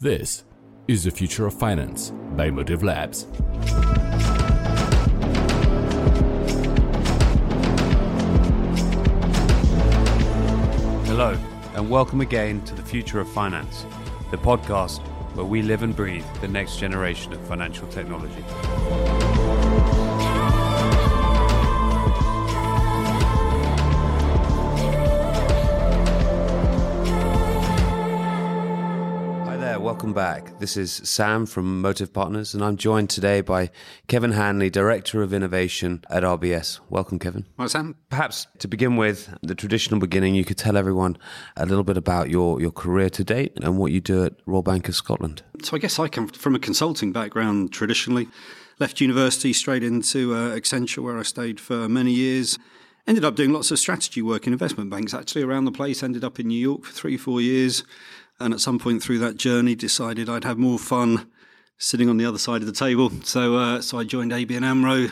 This is the future of finance by Motive Labs. Hello, and welcome again to the Future of Finance, the podcast where we live and breathe the next generation of financial technology. Welcome back. This is Sam from Motive Partners, and I'm joined today by Kevin Hanley, Director of Innovation at RBS. Welcome, Kevin. Well, Sam, Perhaps to begin with, the traditional beginning, you could tell everyone a little bit about your, your career to date and what you do at Royal Bank of Scotland. so I guess I come from a consulting background traditionally. Left university straight into uh, Accenture, where I stayed for many years. Ended up doing lots of strategy work in investment banks, actually around the place. Ended up in New York for three, four years, and at some point through that journey, decided I'd have more fun sitting on the other side of the table. So, uh, so I joined ABN AMRO.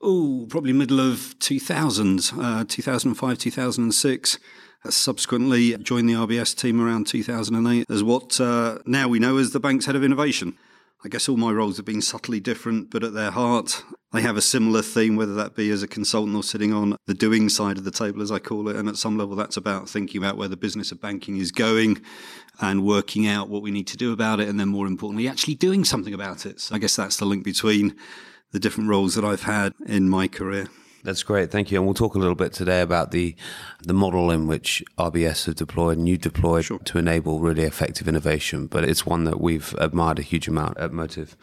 Oh, probably middle of 2000, uh, 2005, 2006. Uh, Subsequently, joined the RBS team around 2008 as what uh, now we know as the bank's head of innovation. I guess all my roles have been subtly different, but at their heart, they have a similar theme, whether that be as a consultant or sitting on the doing side of the table, as I call it. And at some level, that's about thinking about where the business of banking is going and working out what we need to do about it. And then, more importantly, actually doing something about it. So I guess that's the link between the different roles that I've had in my career. That's great, thank you. And we'll talk a little bit today about the the model in which RBS have deployed and you deployed to enable really effective innovation. But it's one that we've admired a huge amount at Motive.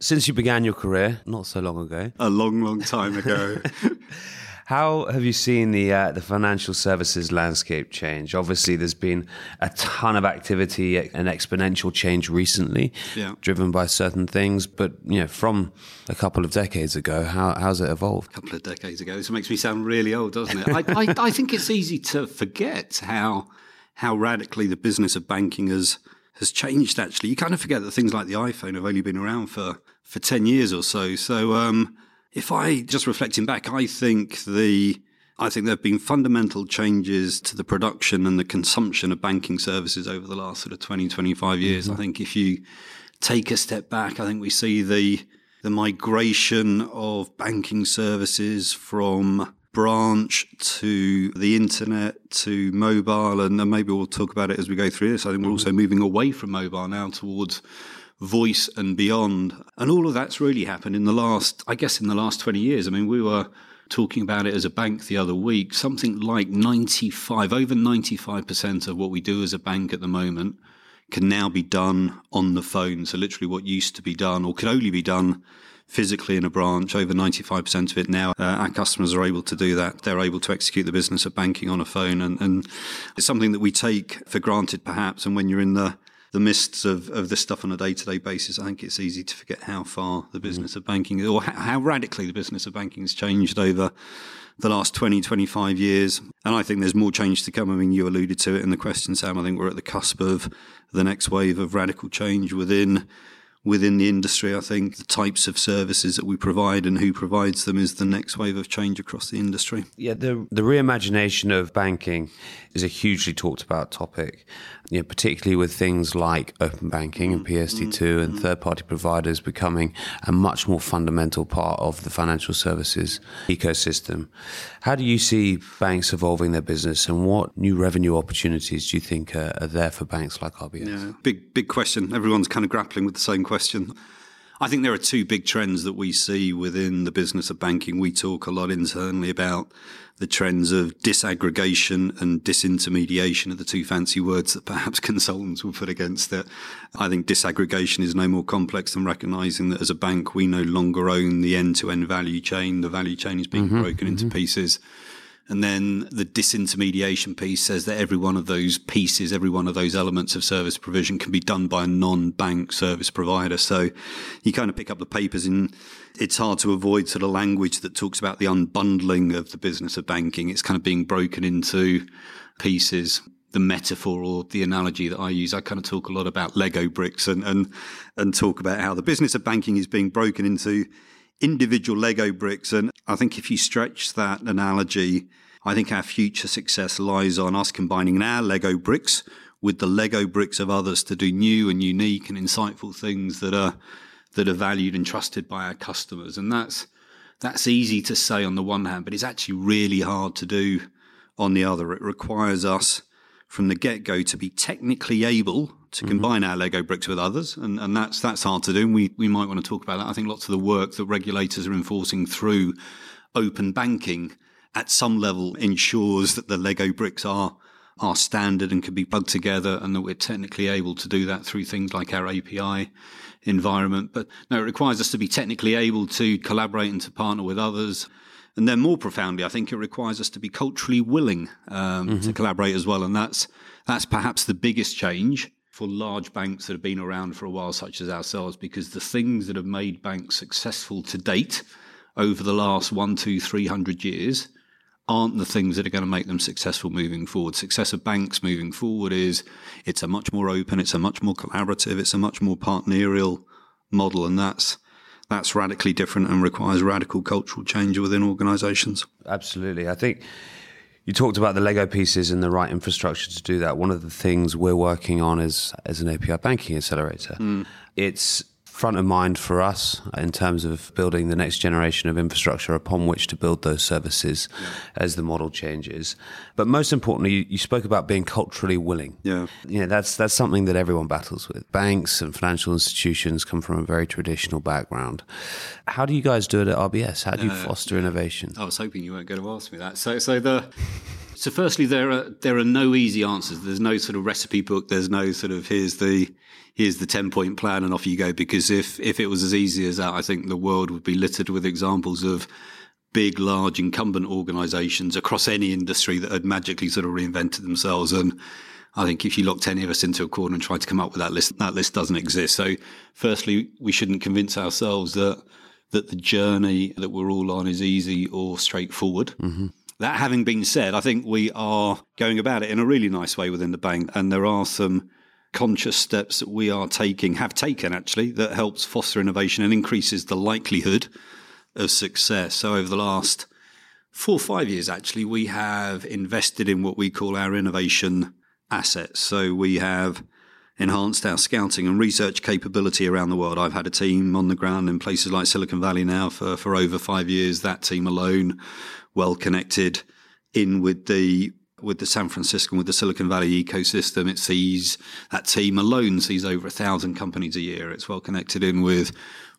Since you began your career, not so long ago, A long, long time ago. How have you seen the uh, the financial services landscape change? Obviously, there's been a ton of activity and exponential change recently, Yeah. driven by certain things. But you know, from a couple of decades ago, how how's it evolved? A couple of decades ago. This makes me sound really old, doesn't it? I, I, I think it's easy to forget how how radically the business of banking has has changed. Actually, you kind of forget that things like the iPhone have only been around for for ten years or so. So, um, if I just reflecting back, I think the I think there have been fundamental changes to the production and the consumption of banking services over the last sort of 20, 25 years. I mm-hmm. think if you take a step back, I think we see the the migration of banking services from branch to the internet to mobile, and then maybe we'll talk about it as we go through this. I think we're mm-hmm. also moving away from mobile now towards voice and beyond. And all of that's really happened in the last, I guess, in the last 20 years. I mean, we were talking about it as a bank the other week. Something like 95, over 95% of what we do as a bank at the moment can now be done on the phone. So literally what used to be done or could only be done physically in a branch, over 95% of it now, uh, our customers are able to do that. They're able to execute the business of banking on a phone. And, and it's something that we take for granted, perhaps. And when you're in the the mists of, of this stuff on a day to day basis, I think it's easy to forget how far the mm-hmm. business of banking, or how, how radically the business of banking has changed over the last 20, 25 years. And I think there's more change to come. I mean, you alluded to it in the question, Sam. I think we're at the cusp of the next wave of radical change within within the industry. I think the types of services that we provide and who provides them is the next wave of change across the industry. Yeah, the the reimagination of banking is a hugely talked about topic. You know, particularly with things like open banking and mm, PSD2 mm, and mm. third party providers becoming a much more fundamental part of the financial services ecosystem. How do you see banks evolving their business, and what new revenue opportunities do you think are, are there for banks like RBS? Yeah, big big question. Everyone's kind of grappling with the same question. I think there are two big trends that we see within the business of banking. We talk a lot internally about the trends of disaggregation and disintermediation are the two fancy words that perhaps consultants will put against it. I think disaggregation is no more complex than recognizing that as a bank, we no longer own the end to end value chain. The value chain is being mm-hmm. broken into mm-hmm. pieces. And then the disintermediation piece says that every one of those pieces, every one of those elements of service provision can be done by a non-bank service provider. So you kind of pick up the papers and it's hard to avoid sort of language that talks about the unbundling of the business of banking. It's kind of being broken into pieces. The metaphor or the analogy that I use, I kind of talk a lot about Lego bricks and, and, and talk about how the business of banking is being broken into individual Lego bricks. And I think if you stretch that analogy, I think our future success lies on us combining our Lego bricks with the Lego bricks of others to do new and unique and insightful things that are that are valued and trusted by our customers. And that's that's easy to say on the one hand, but it's actually really hard to do on the other. It requires us from the get go to be technically able to mm-hmm. combine our Lego bricks with others. And, and that's, that's hard to do. And we, we might want to talk about that. I think lots of the work that regulators are enforcing through open banking at some level ensures that the Lego bricks are are standard and can be plugged together and that we're technically able to do that through things like our API environment. But no, it requires us to be technically able to collaborate and to partner with others. And then more profoundly, I think it requires us to be culturally willing um, mm-hmm. to collaborate as well. And that's, that's perhaps the biggest change for large banks that have been around for a while, such as ourselves, because the things that have made banks successful to date over the last one, two, three hundred years aren't the things that are going to make them successful moving forward. Success of banks moving forward is it's a much more open, it's a much more collaborative, it's a much more partnerial model, and that's that's radically different and requires radical cultural change within organisations. Absolutely, I think. You talked about the Lego pieces and the right infrastructure to do that. One of the things we're working on is as an API banking accelerator. Mm. It's front of mind for us in terms of building the next generation of infrastructure upon which to build those services yeah. as the model changes. But most importantly, you, you, spoke about being culturally willing. Yeah. You know, that's that's something that everyone battles with. Banks and financial institutions come from a very traditional background. How do you guys do it at RBS? How do you uh, foster innovation? I was hoping you weren't going to ask me that. So so the so firstly there are there are no easy answers. There's no sort of recipe book. There's no sort of here's the here's the 10 point plan and off you go. Because if, if it was as easy as that, I think the world would be littered with examples of big, large incumbent organizations across any industry that had magically sort of reinvented themselves. And I think if you locked any of us into a corner and tried to come up with that list, that list doesn't exist. So firstly, we shouldn't convince ourselves that, that the journey that we're all on is easy or straightforward. Mm-hmm. That having been said, I think we are going about it in a really nice way within the bank. And there are some conscious steps that we are taking, have taken actually, that helps foster innovation and increases the likelihood of success. So over the last four or five years, actually, we have invested in what we call our innovation assets. So we have enhanced our scouting and research capability around the world. I've had a team on the ground in places like Silicon Valley now for, for over five years. That team alone, well connected in with the with the San Francisco with the Silicon Valley ecosystem, it sees that team alone sees over a thousand companies a year. It's well connected in with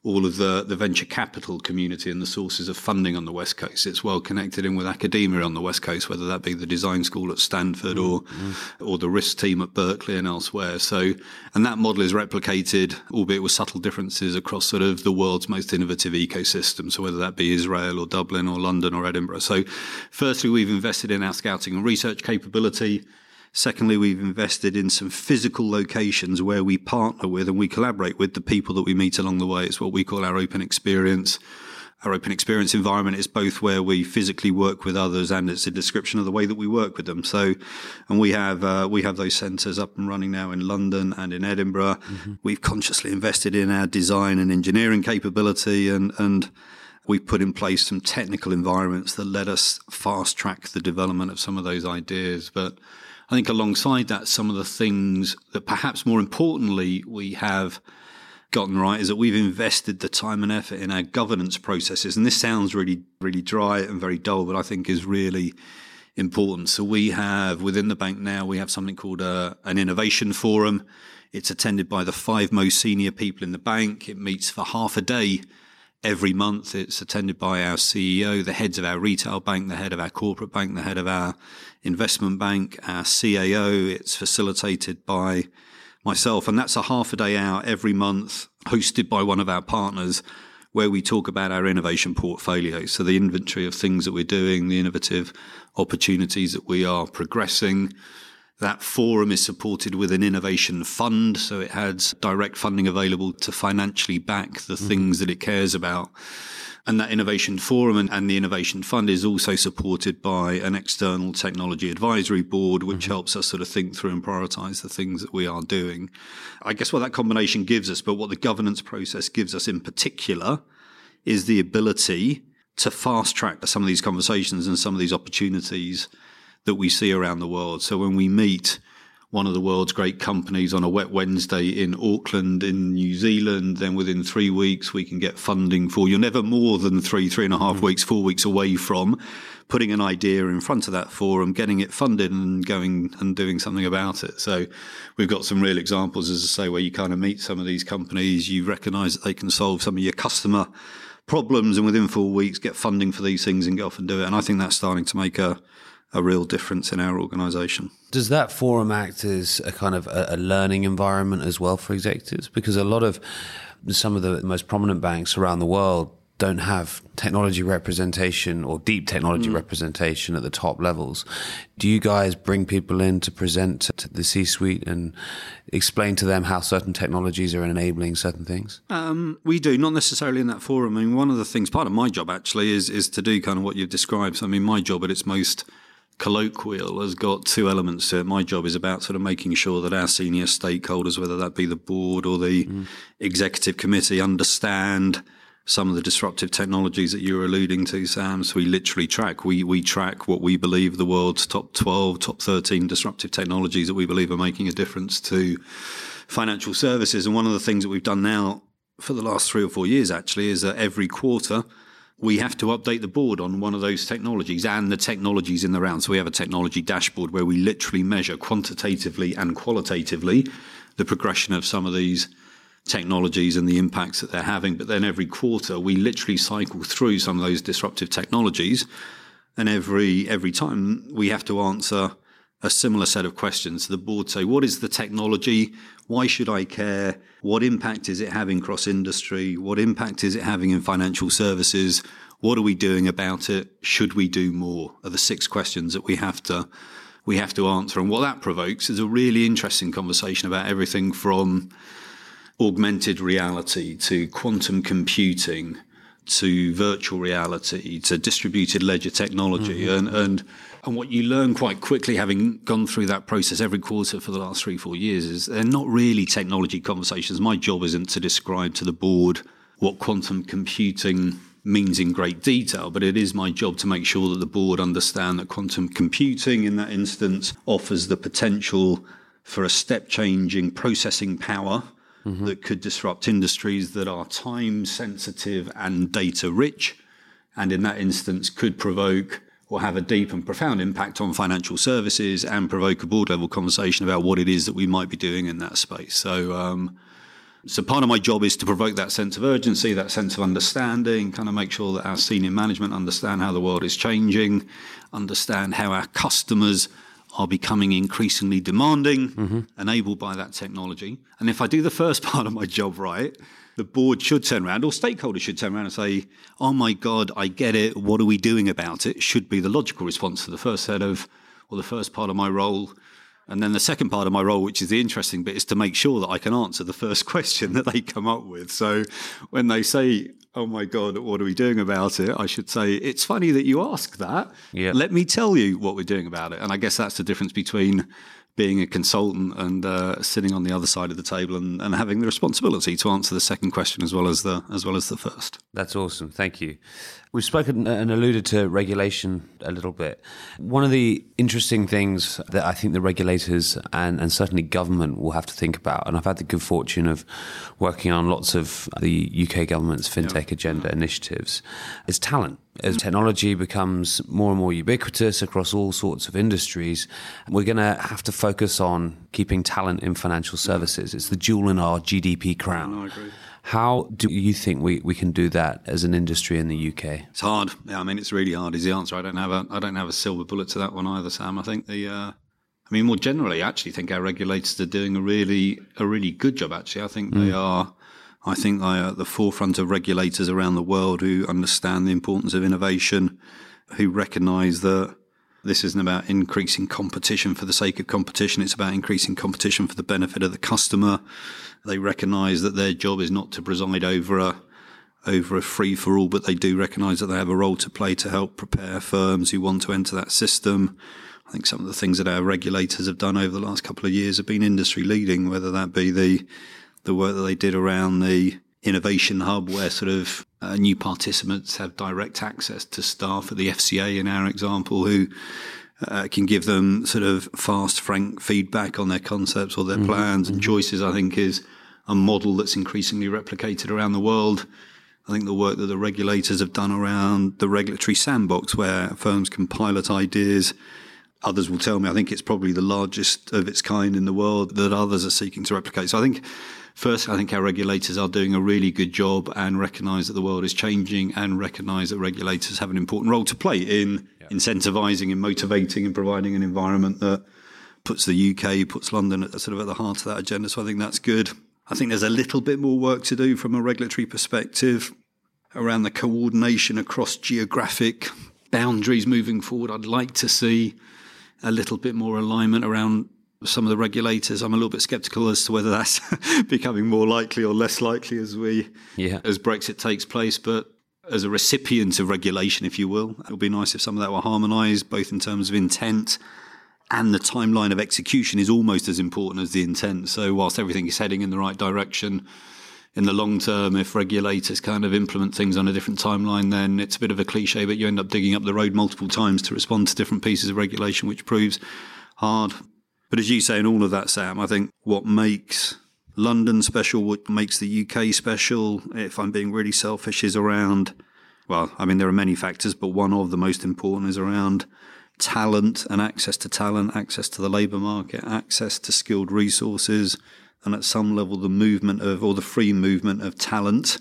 all of the, the venture capital community and the sources of funding on the West Coast. It's well connected in with academia on the West Coast, whether that be the design school at Stanford or mm-hmm. or the risk team at Berkeley and elsewhere. So, and that model is replicated, albeit with subtle differences, across sort of the world's most innovative ecosystem. So, whether that be Israel or Dublin or London or Edinburgh. So, firstly, we've invested in our scouting and research capability. Secondly, we've invested in some physical locations where we partner with and we collaborate with the people that we meet along the way. It's what we call our open experience. Our open experience environment is both where we physically work with others and it's a description of the way that we work with them. So, and we have uh, we have those centres up and running now in London and in Edinburgh. Mm-hmm. We've consciously invested in our design and engineering capability and and we've put in place some technical environments that let us fast track the development of some of those ideas. But I think alongside that, some of the things that perhaps more importantly we have gotten right is that we've invested the time and effort in our governance processes. And this sounds really, really dry and very dull, but I think is really important. So we have within the bank now, we have something called a, an innovation forum. It's attended by the five most senior people in the bank. It meets for half a day every month. It's attended by our CEO, the heads of our retail bank, the head of our corporate bank, the head of our investment bank, our CAO. It's facilitated by myself. And that's a half a day out every month, hosted by one of our partners, where we talk about our innovation portfolio. So the inventory of things that we're doing, the innovative opportunities that we are progressing. That forum is supported with an innovation fund, so it has direct funding available to financially back the mm-hmm. things that it cares about. And that innovation forum and, and, the innovation fund is also supported by an external technology advisory board, which mm-hmm. helps us sort of think through and prioritize the things that we are doing. I guess what that combination gives us, but what the governance process gives us in particular is the ability to fast track some of these conversations and some of these opportunities that we see around the world. So when we meet one of the world's great companies on a wet Wednesday in Auckland, in New Zealand, then within three weeks we can get funding for. You're never more than three, three and a half mm. weeks, four weeks away from putting an idea in front of that forum, getting it funded, and going and doing something about it. So we've got some real examples, as I say, where you kind of meet some of these companies, you recognise that they can solve some of your customer problems, and within four weeks get funding for these things and get off and do it. And I think that's starting to make a a real difference in our organisation. Does that forum act as a kind of a, a, learning environment as well for executives? Because a lot of some of the most prominent banks around the world don't have technology representation or deep technology mm. representation at the top levels. Do you guys bring people in to present to the C suite and explain to them how certain technologies are enabling certain things? Um, we do, not necessarily in that forum. I mean, one of the things, part of my job actually, is, is to do kind of what you've described. So, I mean, my job at its most colloquial has got two elements to it. My job is about sort of making sure that our senior stakeholders, whether that be the board or the mm. executive committee, understand some of the disruptive technologies that you're alluding to, Sam. So we literally track. We we track what we believe the world's top 12, top 13 disruptive technologies that we believe are making a difference to financial services. And one of the things that we've done now for the last three or four years actually is that every quarter we have to update the board on one of those technologies and the technologies in the round. So we have a technology dashboard where we literally measure quantitatively and qualitatively the progression of some of these technologies and the impacts that they're having. But then every quarter we literally cycle through some of those disruptive technologies. And every every time we have to answer a similar set of questions. to The board say, what is the technology? Why should I care? What impact is it having cross industry? What impact is it having in financial services? What are we doing about it? Should we do more? Are the six questions that we have to we have to answer. And what that provokes is a really interesting conversation about everything from augmented reality to quantum computing to virtual reality to distributed ledger technology mm-hmm. and and and what you learn quite quickly, having gone through that process every quarter for the last three, four years, is they're not really technology conversations. My job isn't to describe to the board what quantum computing means in great detail, but it is my job to make sure that the board understand that quantum computing, in that instance, offers the potential for a step changing processing power mm-hmm. that could disrupt industries that are time sensitive and data rich, and in that instance could provoke will have a deep and profound impact on financial services and provoke a board level conversation about what it is that we might be doing in that space. So, um, so part of my job is to provoke that sense of urgency, that sense of understanding, kind of make sure that our senior management understand how the world is changing, understand how our customers are becoming increasingly demanding, mm-hmm. enabled by that technology. And if I do the first part of my job right, the board should turn around or stakeholders should turn around and say, oh my God, I get it. What are we doing about it? Should be the logical response to the first set of, or the first part of my role. And then the second part of my role, which is the interesting bit, is to make sure that I can answer the first question that they come up with. So when they say, oh my God, what are we doing about it? I should say, it's funny that you ask that. Yeah. Let me tell you what we're doing about it. And I guess that's the difference between being a consultant and uh, sitting on the other side of the table and, and having the responsibility to answer the second question as well as the as well as the first. That's awesome. Thank you. We've spoken and alluded to regulation a little bit. One of the interesting things that I think the regulators and, and certainly government will have to think about, and I've had the good fortune of working on lots of the UK government's fintech agenda initiatives, is talent as technology becomes more and more ubiquitous across all sorts of industries, we're going to have to focus on keeping talent in financial services. It's the jewel in our GDP crown. No. How do you think we, we can do that as an industry in the UK? It's hard. Yeah, I mean, it's really hard. Is the answer? I don't have a I don't have a silver bullet to that one either, Sam. I think the uh, I mean, more generally, I actually think our regulators are doing a really a really good job. Actually, I think mm. they are I think they are at the forefront of regulators around the world who understand the importance of innovation, who recognise that this isn't about increasing competition for the sake of competition. It's about increasing competition for the benefit of the customer. They recognise that their job is not to preside over a over a free for all, but they do recognise that they have a role to play to help prepare firms who want to enter that system. I think some of the things that our regulators have done over the last couple of years have been industry leading, whether that be the the work that they did around the innovation hub, where sort of uh, new participants have direct access to staff at the FCA, in our example, who uh, can give them sort of fast, frank feedback on their concepts or their mm-hmm. plans and mm-hmm. choices, I think is a model that's increasingly replicated around the world. I think the work that the regulators have done around the regulatory sandbox where firms can pilot ideas. Others will tell me I think it's probably the largest of its kind in the world that others are seeking to replicate. So I think first, I think our regulators are doing a really good job and recognise that the world is changing and recognise that regulators have an important role to play in yeah. incentivising and motivating and providing an environment that puts the UK, puts London at, sort of at the heart of that agenda. So I think that's good. I think there's a little bit more work to do from a regulatory perspective around the coordination across geographic boundaries moving forward. I'd like to see a little bit more alignment around some of the regulators. I'm a little bit sceptical as to whether that's becoming more likely or less likely as we yeah. as Brexit takes place. But as a recipient of regulation, if you will, it would be nice if some of that were harmonised, both in terms of intent and the timeline of execution is almost as important as the intent. So, whilst everything is heading in the right direction, in the long term, if regulators kind of implement things on a different timeline, then it's a bit of a cliche, but you end up digging up the road multiple times to respond to different pieces of regulation, which proves hard. But as you say, in all of that, Sam, I think what makes London special, what makes the UK special, if I'm being really selfish, is around, well, I mean, there are many factors, but one of the most important is around talent and access to talent, access to the labour market, access to skilled resources, and at some level, the movement of, or the free movement of talent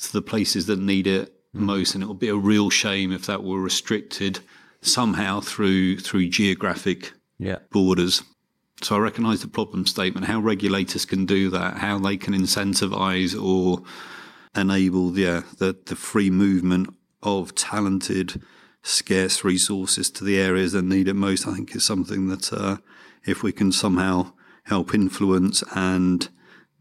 to the places that need it mm. most. And it would be a real shame if that were restricted somehow through through geographic yeah. borders. So I recognise the problem statement. How regulators can do that, how they can incentivise or enable yeah, the the free movement of talented scarce resources to the areas that need it most, I think is something that uh, if we can somehow help influence and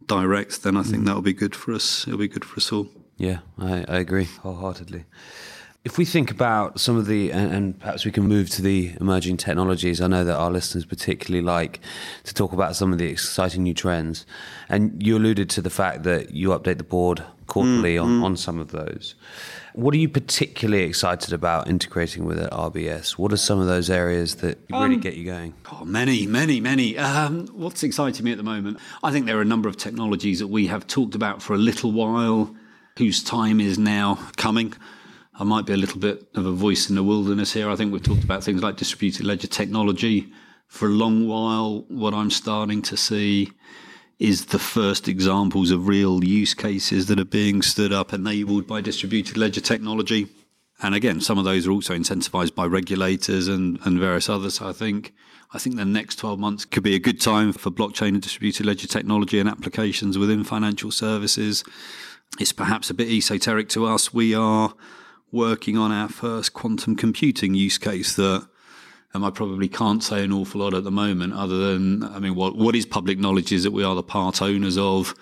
direct, then I think mm. that will be good for us. It'll be good for us all. Yeah, I, I agree wholeheartedly. If we think about some of the, and, and, perhaps we can move to the emerging technologies, I know that our listeners particularly like to talk about some of the exciting new trends. And you alluded to the fact that you update the board quarterly mm, on, mm. on some of those. What are you particularly excited about integrating with at RBS? What are some of those areas that really um, get you going? Oh, many, many, many. Um, what's exciting me at the moment? I think there are a number of technologies that we have talked about for a little while, whose time is now coming. I might be a little bit of a voice in the wilderness here. I think we've talked about things like distributed ledger technology for a long while. What I'm starting to see is the first examples of real use cases that are being stood up enabled by distributed ledger technology. And again, some of those are also incentivized by regulators and, and various others. I think I think the next 12 months could be a good time for blockchain and distributed ledger technology and applications within financial services. It's perhaps a bit esoteric to us. We are working on our first quantum computing use case that um, I probably can't say an awful lot at the moment, other than, I mean, what, what is public knowledge is that we are the part owners of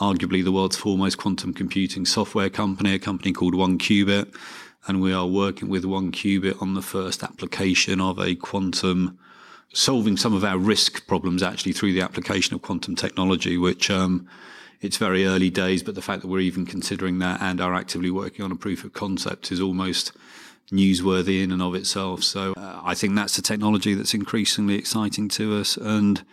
arguably the world's foremost quantum computing software company, a company called 1QBit. And we are working with 1QBit on the first application of a quantum, solving some of our risk problems actually through the application of quantum technology, which, um, it's very early days, but the fact that we're even considering that and are actively working on a proof of concept is almost newsworthy in and of itself. So uh, I think that's the technology that's increasingly exciting to us. And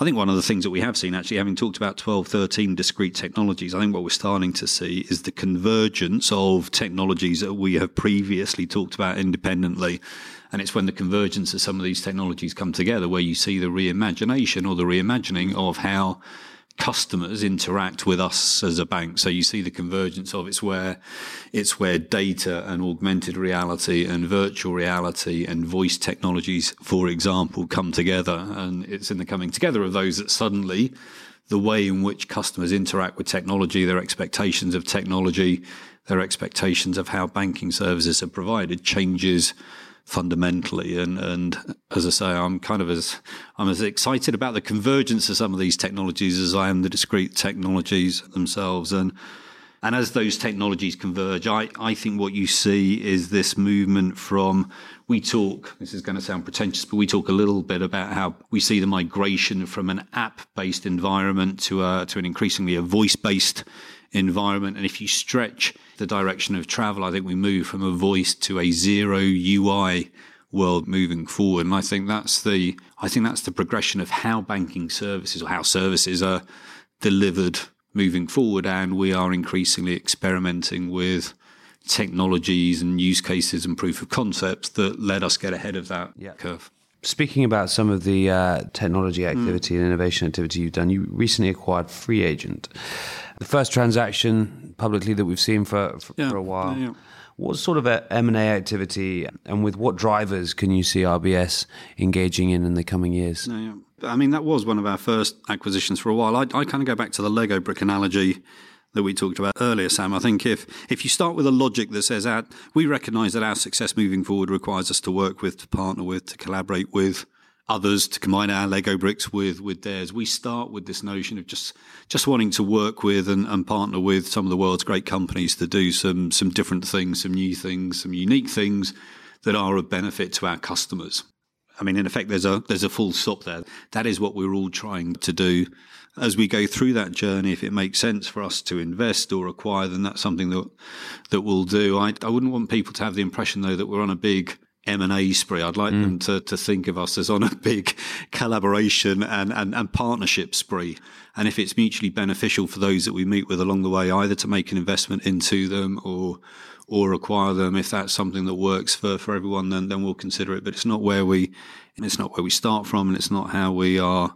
I think one of the things that we have seen, actually, having talked about 12, 13 discrete technologies, I think what we're starting to see is the convergence of technologies that we have previously talked about independently. And it's when the convergence of some of these technologies come together where you see the reimagination or the reimagining of how customers interact with us as a bank. So you see the convergence of it's where it's where data and augmented reality and virtual reality and voice technologies, for example, come together. And it's in the coming together of those that suddenly the way in which customers interact with technology, their expectations of technology, their expectations of how banking services are provided changes fundamentally. And, and as I say, I'm kind of as I'm as excited about the convergence of some of these technologies as I am the discrete technologies themselves. And and as those technologies converge, I, I think what you see is this movement from we talk, this is going to sound pretentious, but we talk a little bit about how we see the migration from an app based environment to a, to an increasingly a voice based environment. And if you stretch the direction of travel, I think we move from a voice to a zero UI world moving forward. And I think that's the I think that's the progression of how banking services or how services are delivered moving forward. And we are increasingly experimenting with technologies and use cases and proof of concepts that let us get ahead of that Yeah. curve. Speaking about some of the uh, technology activity and innovation activity you've done, you recently acquired FreeAgent, the first transaction publicly that we've seen for for, Yeah, for a while. yeah, yeah. What sort of M and A activity, and with what drivers can you see RBS engaging in in the coming years? I mean, that was one of our first acquisitions for a while. I, I kind of go back to the Lego brick analogy that we talked about earlier, Sam. I think if, if you start with a logic that says that we recognize that our success moving forward requires us to work with, to partner with, to collaborate with others, to combine our Lego bricks with, with theirs. We start with this notion of just, just wanting to work with and, and partner with some of the world's great companies to do some, some different things, some new things, some unique things that are of benefit to our customers. I mean, in effect, there's a there's a full stop there. That is what we're all trying to do. As we go through that journey, if it makes sense for us to invest or acquire, then that's something that that we'll do. I I wouldn't want people to have the impression though that we're on a big M and A spree. I'd like mm. them to to think of us as on a big collaboration and, and and partnership spree. And if it's mutually beneficial for those that we meet with along the way, either to make an investment into them or or acquire them. If that's something that works for, for everyone, then then we'll consider it. But it's not where we it's not where we start from, and it's not how we are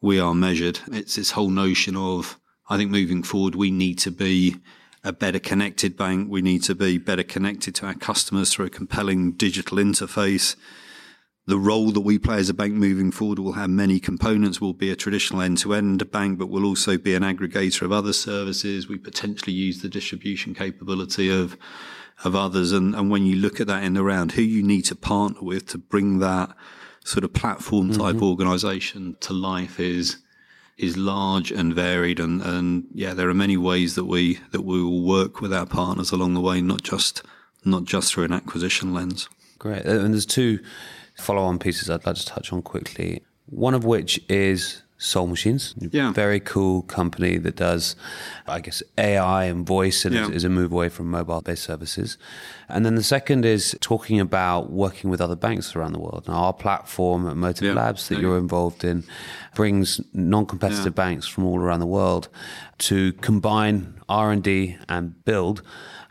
we are measured. It's this whole notion of I think moving forward we need to be a better connected bank. We need to be better connected to our customers through a compelling digital interface. The role that we play as a bank moving forward will have many components. We'll be a traditional end-to-end bank, but we'll also be an aggregator of other services. We potentially use the distribution capability of of others. And, and when you look at that in the round, who you need to partner with to bring that sort of platform type mm-hmm. organization to life is is large and varied and, and yeah, there are many ways that we that we will work with our partners along the way, not just not just through an acquisition lens. Great. Uh, And there's two follow on pieces I'd like to touch on quickly. One of which is Soul Machines. Yeah. Very cool company that does, I guess, AI and voice and Yeah. is, a move away from mobile based services. And then the second is talking about working with other banks around the world. Now, our platform at Motive Yeah. Labs that you're involved in brings non-competitive banks from all around the world to combine R&D and build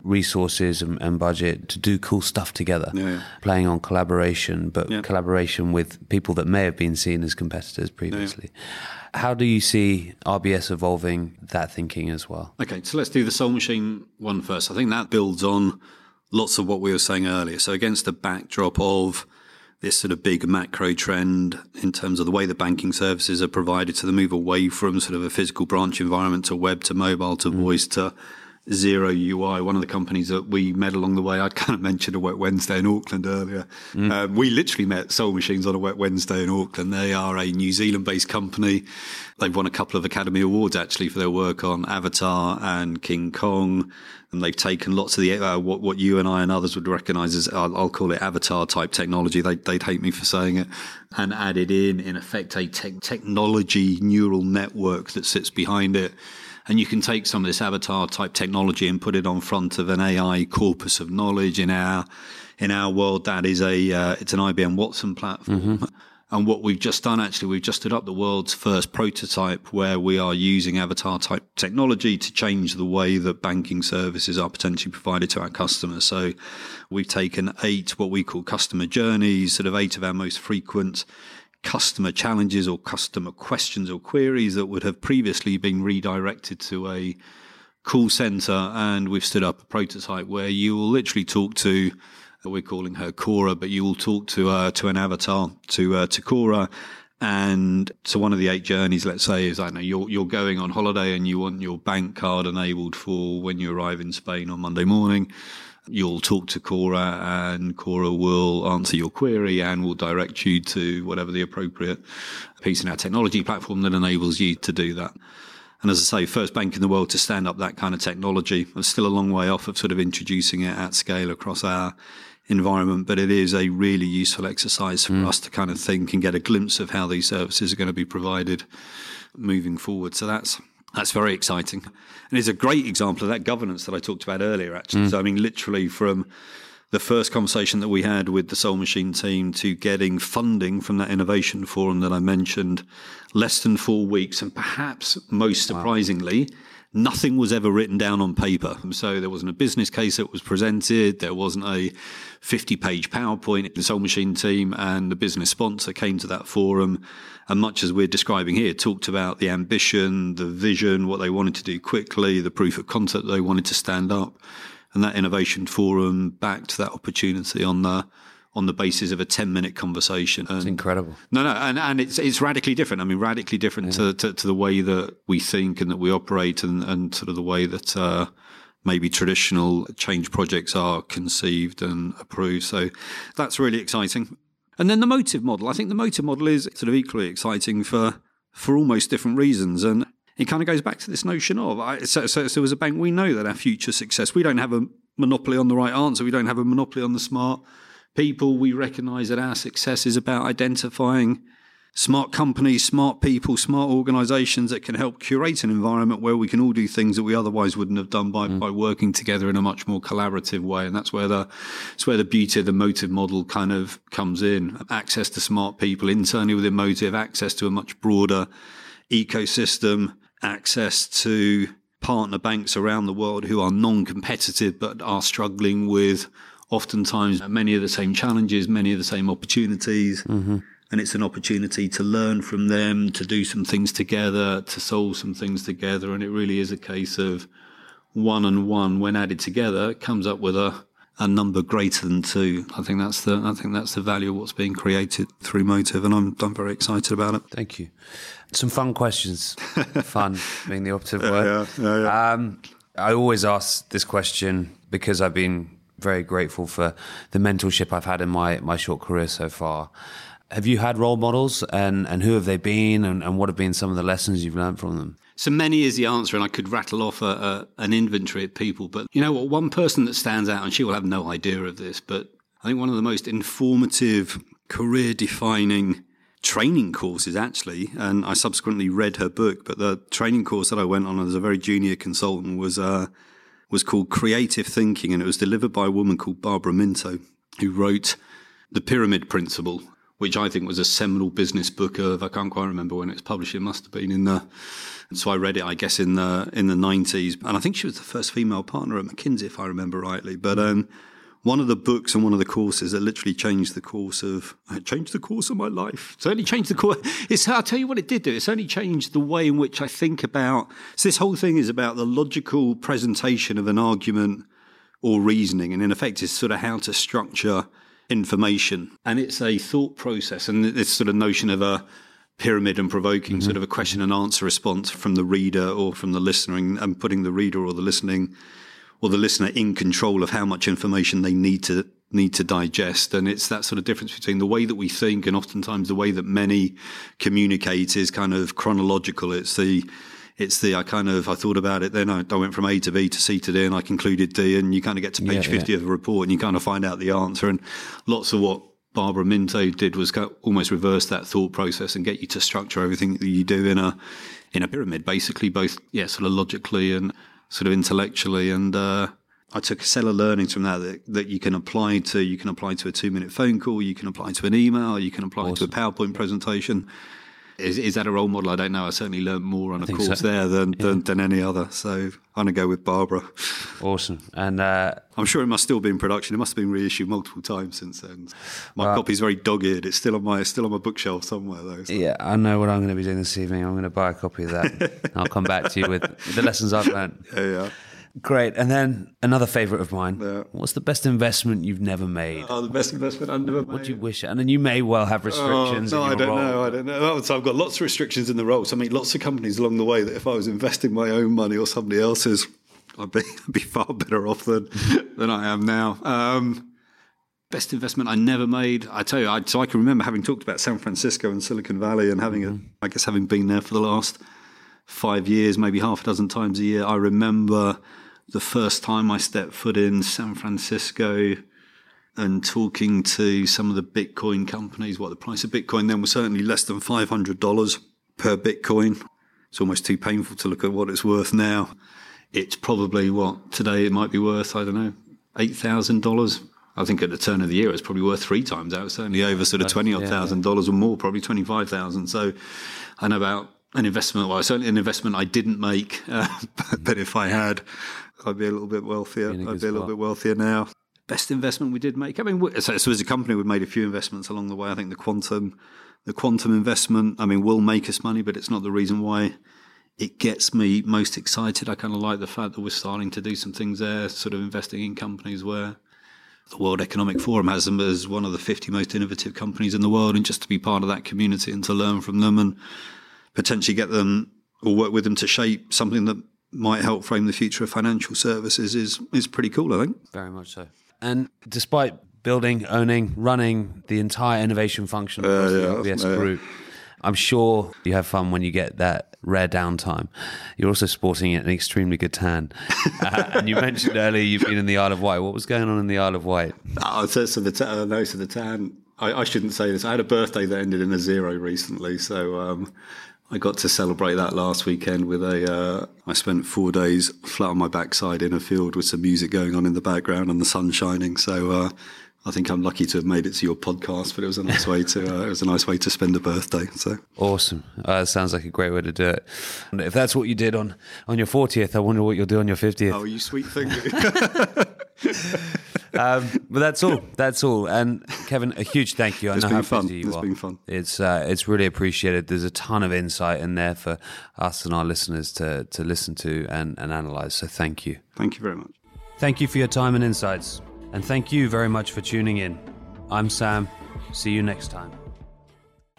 resources and, and budget to do cool stuff together Yeah, yeah. playing on collaboration, but Yeah. collaboration with people that may have been seen as competitors previously. How do you see RBS evolving that thinking as well? Okay, so let's do the Soul Machine one first. I think that builds on lots of what we were saying earlier. So against the backdrop of this sort of big macro trend in terms of the way the banking services are provided, to the move away from sort of a physical branch environment to web to mobile to mm. voice to zero UI. One of the companies that we met along the way, I kind of mentioned a wet Wednesday in Auckland earlier. Um, we literally met Soul Machines on a wet Wednesday in Auckland. They are a New Zealand based company. They've won a couple of Academy Awards actually for their work on Avatar and King Kong. And they've taken lots of the uh, what what you and I and others would recognise as I'll, I'll call it Avatar type technology. They, they'd hate me for saying it, and added in in effect a te- technology neural network that sits behind it. And you can take some of this avatar type technology and put it on front of an AI corpus of knowledge in our in our world. That is a uh, it's an IBM Watson platform. And what we've just done, actually, we've just stood up the world's first prototype where we are using avatar type technology to change the way that banking services are potentially provided to our customers. So we've taken eight, what we call customer journeys, sort of eight of our most frequent customer challenges or customer questions or queries that would have previously been redirected to a call center. And we've stood up a prototype where you will literally talk to we're calling her Cora, but you will talk to uh, to an avatar to uh, to Cora. And so one of the eight journeys, let's say, is I know you're you're going on holiday and you want your bank card enabled for when you arrive in Spain on Monday morning. You'll talk to Cora, and Cora will answer your query and will direct you to whatever the appropriate piece in our technology platform that enables you to do that. And as I say, first bank in the world to stand up that kind of technology. We're still a long way off of sort of introducing it at scale across our environment, but it is a really useful exercise for hmm. us to kind of think and get a glimpse of how these services are going to be provided moving forward. So that's that's very exciting, and it's a great example of that governance that I talked about earlier. Actually, mm. so I mean, literally from the first conversation that we had with the Soul Machine team to getting funding from that innovation forum that I mentioned, less than four weeks, and perhaps most surprisingly, wow. Nothing was ever written down on paper. So there wasn't a business case that was presented, there wasn't a 50 page PowerPoint. The Soul Machine team and the business sponsor came to that forum, and much as we're describing here, talked about the ambition, the vision, what they wanted to do quickly, the proof of concept they wanted to stand up and that innovation forum backed that opportunity on the on the basis of a 10 minute conversation. It's incredible. No, no, and, and it's it's radically different. I mean, radically different yeah. to, to, to, the way that we think and that we operate and, and sort of the way that uh, maybe traditional change projects are conceived and approved. So that's really exciting. And then the motive model. I think the motive model is sort of equally exciting for for almost different reasons. And it kind of goes back to this notion of so, so, so as a bank we know that our future success we don't have a monopoly on the right answer we don't have a monopoly on the smart people we recognize that our success is about identifying smart companies smart people smart organizations that can help curate an environment where we can all do things that we otherwise wouldn't have done by, mm. by working together in a much more collaborative way and that's where the that's where the beauty of the motive model kind of comes in access to smart people internally within motive access to a much broader ecosystem access to partner banks around the world who are non competitive but are struggling with oftentimes many of the same challenges, many of the same opportunities. Mm-hmm. And it's an opportunity to learn from them, to do some things together, to solve some things together. And it really is a case of one and one, when added together, comes up with a, a number greater than two. I think that's the I think that's the value of what's being created through Motive, and I'm I'm very excited about it. Thank you. Some fun questions. fun being the operative word. Yeah, yeah, yeah, um, I always ask this question because I've been very grateful for the mentorship I've had in my, my short career so far. Have you had role models and, and who have they been and, and what have been some of the lessons you've learned from them? So many is the answer, and I could rattle off a, a, an inventory of people. But you know what? One person that stands out, and she will have no idea of this, but I think one of the most informative, career defining training courses actually, and I subsequently read her book. But the training course that I went on as a very junior consultant was uh, was called Creative Thinking, and it was delivered by a woman called Barbara Minto, who wrote The Pyramid Principle, which I think was a seminal business book of I can't quite remember when it was published. It must have been in the so I read it, I guess, in the in the nineties, and I think she was the first female partner at McKinsey, if I remember rightly. But um, one of the books and one of the courses that literally changed the course of changed the course of my life. It's only changed the course. It's I'll tell you what it did do. It's only changed the way in which I think about. So this whole thing is about the logical presentation of an argument or reasoning, and in effect, it's sort of how to structure information. And it's a thought process, and this sort of notion of a pyramid and provoking mm-hmm. sort of a question and answer response from the reader or from the listener, and, and putting the reader or the listening or the listener in control of how much information they need to need to digest. And it's that sort of difference between the way that we think and oftentimes the way that many communicate is kind of chronological. It's the it's the I kind of I thought about it then I, I, went from A to B to C to D and I concluded D and you kind of get to page yeah, 50 yeah. of the report and you kind of find out the answer and lots of what Barbara Minto did was almost reverse that thought process and get you to structure everything that you do in a in a pyramid basically both yeah sort of logically and sort of intellectually. And uh, I took a set of learnings from that, that, that you can apply to. You can apply to a two minute phone call. You can apply to an email. You can apply awesome. to a PowerPoint presentation. Is, is that a role model? I don't know. I certainly learned more on a course so. there than, yeah. than, than any other. So I'm going to go with Barbara. Awesome. And uh, I'm sure it must still be in production. It must have been reissued multiple times since then. My well, copy's very dog eared. It's still on my still on my bookshelf somewhere though. So. Yeah, I know what I'm going to be doing this evening. I'm going to buy a copy of that. I'll come back to you with the lessons I've learned. Yeah, yeah. Great. And then another favourite of mine. Yeah. What's the best investment you've never made? Oh, the best investment I've never made. What do you wish? And then you may well have restrictions. Oh, no, I don't role. know. I don't know. So I've got lots of restrictions in the role. So I mean, lots of companies along the way that if I was investing my own money or somebody else's, I'd be, I'd be far better off than than I am now. Um, best investment I never made. I tell you, I, so I can remember having talked about San Francisco and Silicon Valley, and having mm-hmm. a, I guess having been there for the last five years, maybe half a dozen times a year. I remember the first time I stepped foot in San Francisco and talking to some of the Bitcoin companies, what the price of Bitcoin then was certainly less than $500 per Bitcoin. It's almost too painful to look at what it's worth now. It's probably what today it might be worth, I don't know, $8,000 I think at the turn of the year, it's probably worth three times out. Certainly over sort of twenty odd thousand dollars or more, probably twenty five thousand. So I know about an investment. Well, certainly an investment I didn't make, uh, but if I had, I'd be a little bit wealthier. I'd be a little bit wealthier now. Best investment we did make. I mean, so, so as a company, we've made a few investments along the way. I think the quantum, the quantum investment. I mean, will make us money, but it's not the reason why it gets me most excited. I kind of like the fact that we're starting to do some things there, sort of investing in companies where the World Economic Forum has them as one of the 50 most innovative companies in the world, and just to be part of that community and to learn from them and potentially get them or work with them to shape something that might help frame the future of financial services is is pretty cool, I think. Very much so. And despite building, owning, running the entire innovation function of uh, yeah, the RBS yeah. group, I'm sure you have fun when you get that rare downtime. You're also sporting an extremely good tan. uh, and you mentioned earlier you've been in the Isle of Wight. What was going on in the Isle of Wight? Oh, so, so the tan, no, so the tan. I, I, shouldn't say this. I had a birthday that ended in a zero recently, so um, I got to celebrate that last weekend with a. Uh, I spent four days flat on my backside in a field with some music going on in the background and the sun shining. So uh, I think I'm lucky to have made it to your podcast, but it was a nice way to uh, it was a nice way to spend a birthday. So awesome! Uh, sounds like a great way to do it. And if that's what you did on on your 40th, I wonder what you'll do on your 50th. Oh, you sweet thing! um, but that's all. That's all. And Kevin, a huge thank you. I it's know how fun. busy you it's are. been fun. It's uh, it's really appreciated. There's a ton of insight in there for us and our listeners to to listen to and, and analyze. So thank you. Thank you very much. Thank you for your time and insights. And thank you very much for tuning in. I'm Sam. See you next time.